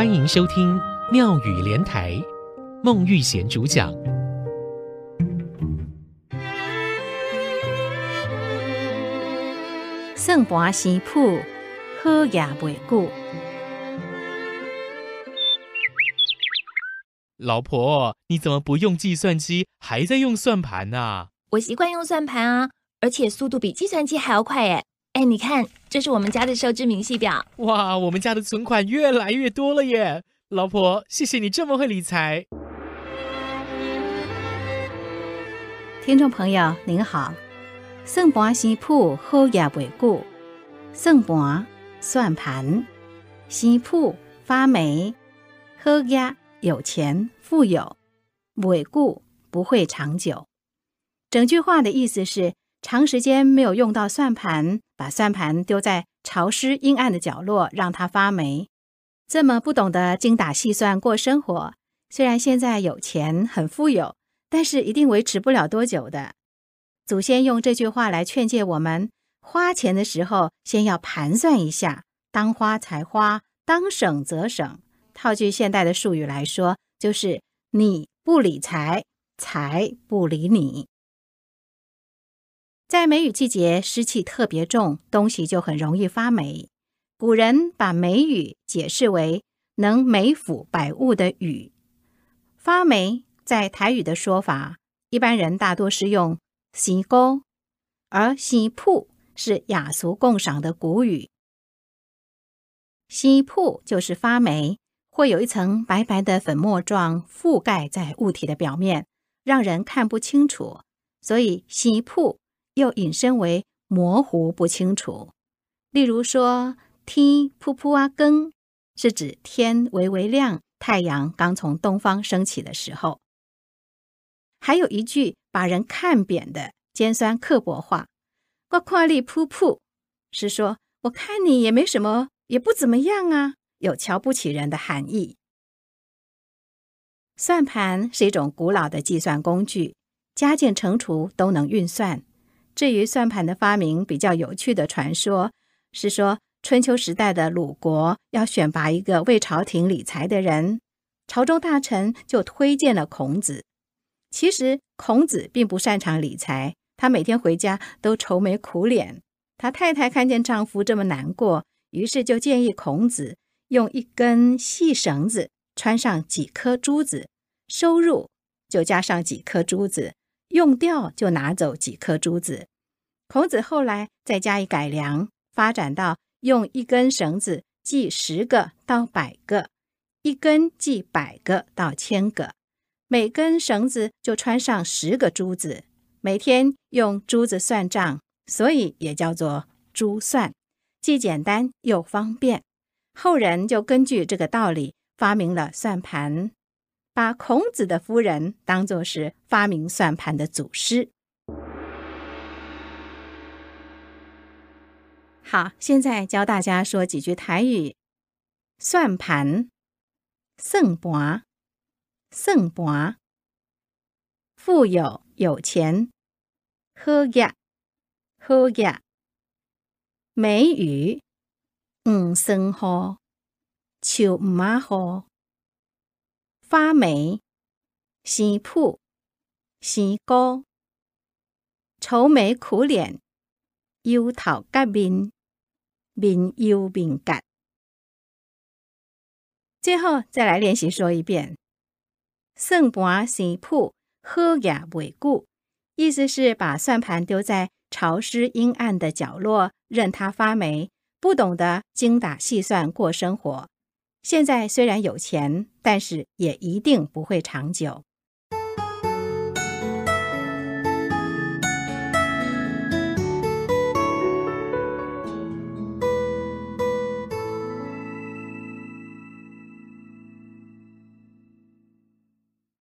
欢迎收听妙语连台，孟玉贤主讲。算盘生谱，好也未久。老婆，你怎么不用计算机，还在用算盘呢？我习惯用算盘啊，而且速度比计算机还要快诶。哎，你看，这是我们家的收支明细表。哇，我们家的存款越来越多了耶！老婆，谢谢你这么会理财。听众朋友您好，算盘生铺，好夜未久。算盘算盘，生铺发霉，好夜。有钱富有，未久不会长久。整句话的意思是，长时间没有用到算盘，把算盘丢在潮湿阴暗的角落，让它发霉。这么不懂得精打细算过生活，虽然现在有钱很富有，但是一定维持不了多久的。祖先用这句话来劝诫我们：花钱的时候，先要盘算一下，当花才花，当省则省。套句现代的术语来说，就是你不理财，财不理你。在梅雨季节，湿气特别重，东西就很容易发霉。古人把梅雨解释为能霉腐百物的雨。发霉在台语的说法，一般人大多是用“生菇”，而“洗铺”是雅俗共赏的古语，“洗铺”就是发霉。会有一层白白的粉末状覆盖在物体的表面，让人看不清楚，所以“洗铺”又引申为模糊不清楚。例如说“天噗噗啊更”，是指天微微亮，太阳刚从东方升起的时候。还有一句把人看扁的尖酸刻薄话：“我看你噗噗”，是说我看你也没什么，也不怎么样啊。有瞧不起人的含义。算盘是一种古老的计算工具，加减乘除都能运算。至于算盘的发明，比较有趣的传说是说，春秋时代的鲁国要选拔一个为朝廷理财的人，朝中大臣就推荐了孔子。其实孔子并不擅长理财，他每天回家都愁眉苦脸。他太太看见丈夫这么难过，于是就建议孔子。用一根细绳子穿上几颗珠子，收入就加上几颗珠子，用掉就拿走几颗珠子。孔子后来再加以改良，发展到用一根绳子系十个到百个，一根系百个到千个，每根绳子就穿上十个珠子，每天用珠子算账，所以也叫做珠算，既简单又方便。后人就根据这个道理发明了算盘，把孔子的夫人当作是发明算盘的祖师。好，现在教大家说几句台语：算盘、算盘、算盘，富有有钱，喝呀，喝呀，梅雨。唔生雨，树唔马雨，发霉，生谱，生菇，愁眉苦脸，忧头结面，面忧面结。最后再来练习说一遍：算盘生谱，好夜未久。意思是把算盘丢在潮湿阴暗的角落，任它发霉。不懂得精打细算过生活，现在虽然有钱，但是也一定不会长久。